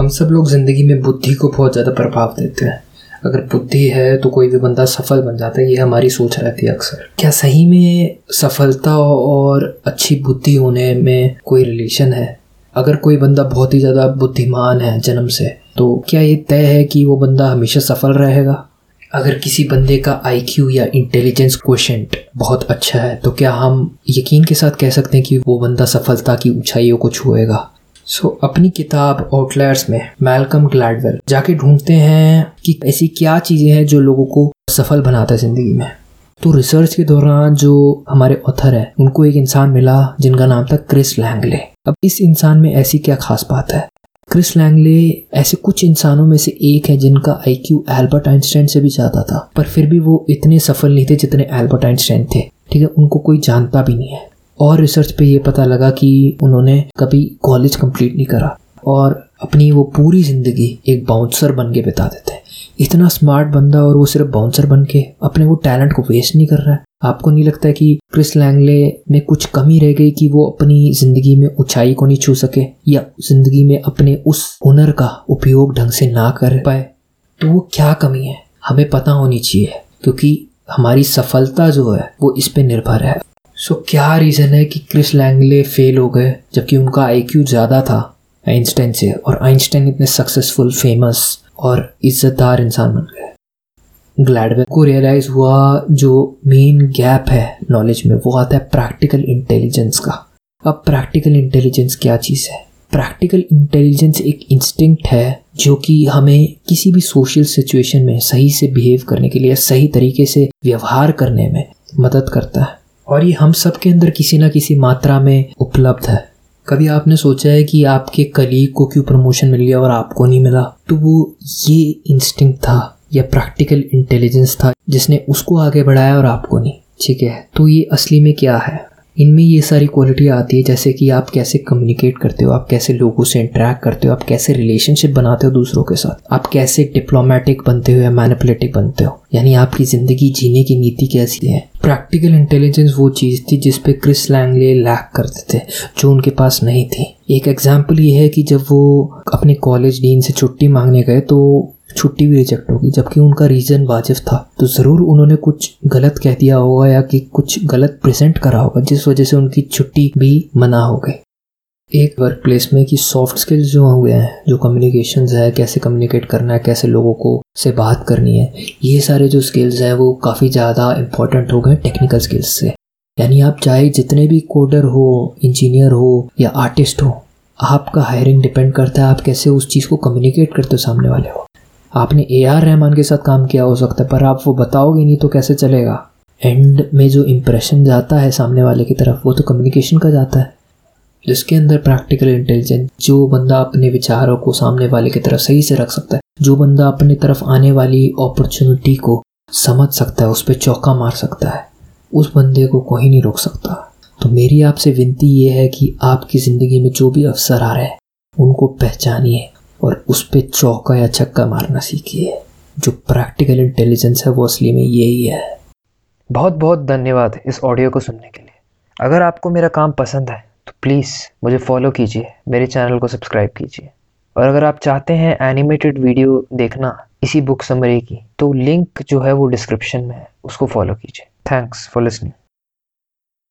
हम सब लोग ज़िंदगी में बुद्धि को बहुत ज़्यादा प्रभाव देते हैं। अगर बुद्धि है तो कोई भी बंदा सफल बन जाता है, ये हमारी सोच रहती है अक्सर। क्या सही में सफलता और अच्छी बुद्धि होने में कोई रिलेशन है? अगर कोई बंदा बहुत ही ज़्यादा बुद्धिमान है जन्म से तो क्या ये तय है कि वो बंदा हमेशा सफल रहेगा? अगर किसी बंदे का आईक्यू या इंटेलिजेंस क्वेश्चंट बहुत अच्छा है तो क्या हम यकीन के साथ कह सकते हैं कि वो बंदा सफलता की ऊंचाइयों को छुएगा? सो so, अपनी किताब आउटलायर्स में मैलकम ग्लैडवेल जाके ढूंढते हैं कि ऐसी क्या चीज़ें हैं जो लोगों को सफल बनाता है ज़िंदगी में। तो रिसर्च के दौरान जो हमारे ऑथर है उनको एक इंसान मिला जिनका नाम था क्रिस लैंगले अब इस इंसान में ऐसी क्या खास बात है? क्रिस लैंगले ऐसे कुछ इंसानों में से एक है जिनका आईक्यू एल्बर्ट आइंस्टाइन से भी ज़्यादा था पर फिर भी वो इतने सफल नहीं थे जितने एल्बर्ट आइंस्टाइन थे। ठीक है? उनको कोई जानता भी नहीं है। और रिसर्च पे ये पता लगा कि उन्होंने कभी कॉलेज कंप्लीट नहीं करा और अपनी वो पूरी ज़िंदगी एक बाउंसर बन के बिता देते हैं। इतना स्मार्ट बंदा और वो सिर्फ़ बाउंसर बन के अपने वो टैलेंट को वेस्ट नहीं कर रहा है। आपको नहीं लगता है कि क्रिस लैंगले में कुछ कमी रह गई कि वो अपनी ज़िंदगी में ऊंचाई को नहीं छू सके या ज़िंदगी में अपने उस हुनर का उपयोग ढंग से ना कर पाए? तो वो क्या कमी है? हमें पता होनी चाहिए, क्योंकि हमारी सफलता जो है, वो इस पे निर्भर है। सो so, क्या रीज़न है कि क्रिस लैंगले फेल हो गए जबकि उनका आईक्यू ज़्यादा था आइंस्टाइन से और आइंस्टाइन इतने सक्सेसफुल फ़ेमस और इज्जतदार इंसान बन गए? ग्लैडवेल को रियलाइज़ हुआ जो मेन गैप है नॉलेज में वो आता है प्रैक्टिकल इंटेलिजेंस का। अब प्रैक्टिकल इंटेलिजेंस क्या चीज़ है? प्रैक्टिकल इंटेलिजेंस एक इंस्टिंक्ट है जो कि हमें किसी भी सोशल सिचुएशन में सही से बिहेव करने के लिए सही तरीके से व्यवहार करने में मदद करता है। और ये हम सब के अंदर किसी ना किसी मात्रा में उपलब्ध है। कभी आपने सोचा है कि आपके कलीग को क्यों प्रमोशन मिल गया और आपको नहीं मिला? तो वो ये इंस्टिंक्ट था, या प्रैक्टिकल इंटेलिजेंस था, जिसने उसको आगे बढ़ाया और आपको नहीं। ठीक है तो ये असली में क्या है? इनमें ये सारी क्वालिटी आती है, जैसे कि आप कैसे कम्युनिकेट करते हो, आप कैसे लोगों से इंटरेक्ट करते हो, आप कैसे रिलेशनशिप बनाते हो दूसरों के साथ, आप कैसे डिप्लोमेटिक बनते हो या मैनिपुलेटिव बनते हो, यानी आपकी ज़िंदगी जीने की नीति कैसी है। प्रैक्टिकल इंटेलिजेंस वो चीज़ थी जिस पे क्रिस लैंगले लैक करते थे, जो उनके पास नहीं थी। एक एग्ज़ाम्पल ये है कि जब वो अपने कॉलेज डीन से छुट्टी मांगने गए तो छुट्टी भी रिजेक्ट होगी, जबकि उनका रीज़न वाजिब था। तो ज़रूर उन्होंने कुछ गलत कह दिया होगा या कि कुछ गलत प्रेजेंट करा होगा, जिस वजह से उनकी छुट्टी भी मना हो गई। एक वर्क प्लेस में कि सॉफ्ट स्किल्स जो हुए हैं, जो कम्युनिकेशन है, कैसे कम्युनिकेट करना है, कैसे लोगों को से बात करनी है, ये सारे जो स्किल्स हैं वो काफ़ी ज़्यादा इंपॉर्टेंट हो गए टेक्निकल स्किल्स से। यानी आप चाहे जितने भी कोडर हो इंजीनियर हो या आर्टिस्ट हो, आपका हायरिंग डिपेंड करता है आप कैसे उस चीज़ को कम्युनिकेट करते हो सामने वाले हो आपने ए आर रहमान के साथ काम किया हो सकता है, पर आप वो बताओगे नहीं तो कैसे चलेगा? एंड में जो इम्प्रेशन जाता है सामने वाले की तरफ़, वो तो कम्युनिकेशन का जाता है। जिसके अंदर प्रैक्टिकल इंटेलिजेंस जो बंदा अपने विचारों को सामने वाले की तरफ़ सही से रख सकता है, जो बंदा अपनी तरफ़ आने वाली अपॉर्चुनिटी को समझ सकता है, उस पर चौका मार सकता है, उस बंदे को कोई नहीं रोक सकता। तो मेरी आपसे विनती ये है कि आपकी ज़िंदगी में जो भी अवसर आ रहे हैं, उनको पहचानिए और उस पर चौका या छक्का मारना सीखिए। जो प्रैक्टिकल इंटेलिजेंस है, वो असली में यही है। बहुत बहुत धन्यवाद इस ऑडियो को सुनने के लिए। अगर आपको मेरा काम पसंद है तो प्लीज़ मुझे फॉलो कीजिए, मेरे चैनल को सब्सक्राइब कीजिए। और अगर आप चाहते हैं एनिमेटेड वीडियो देखना इसी बुक समरी की तो लिंक जो है वो डिस्क्रिप्शन में है, उसको फॉलो कीजिए। Thanks for listening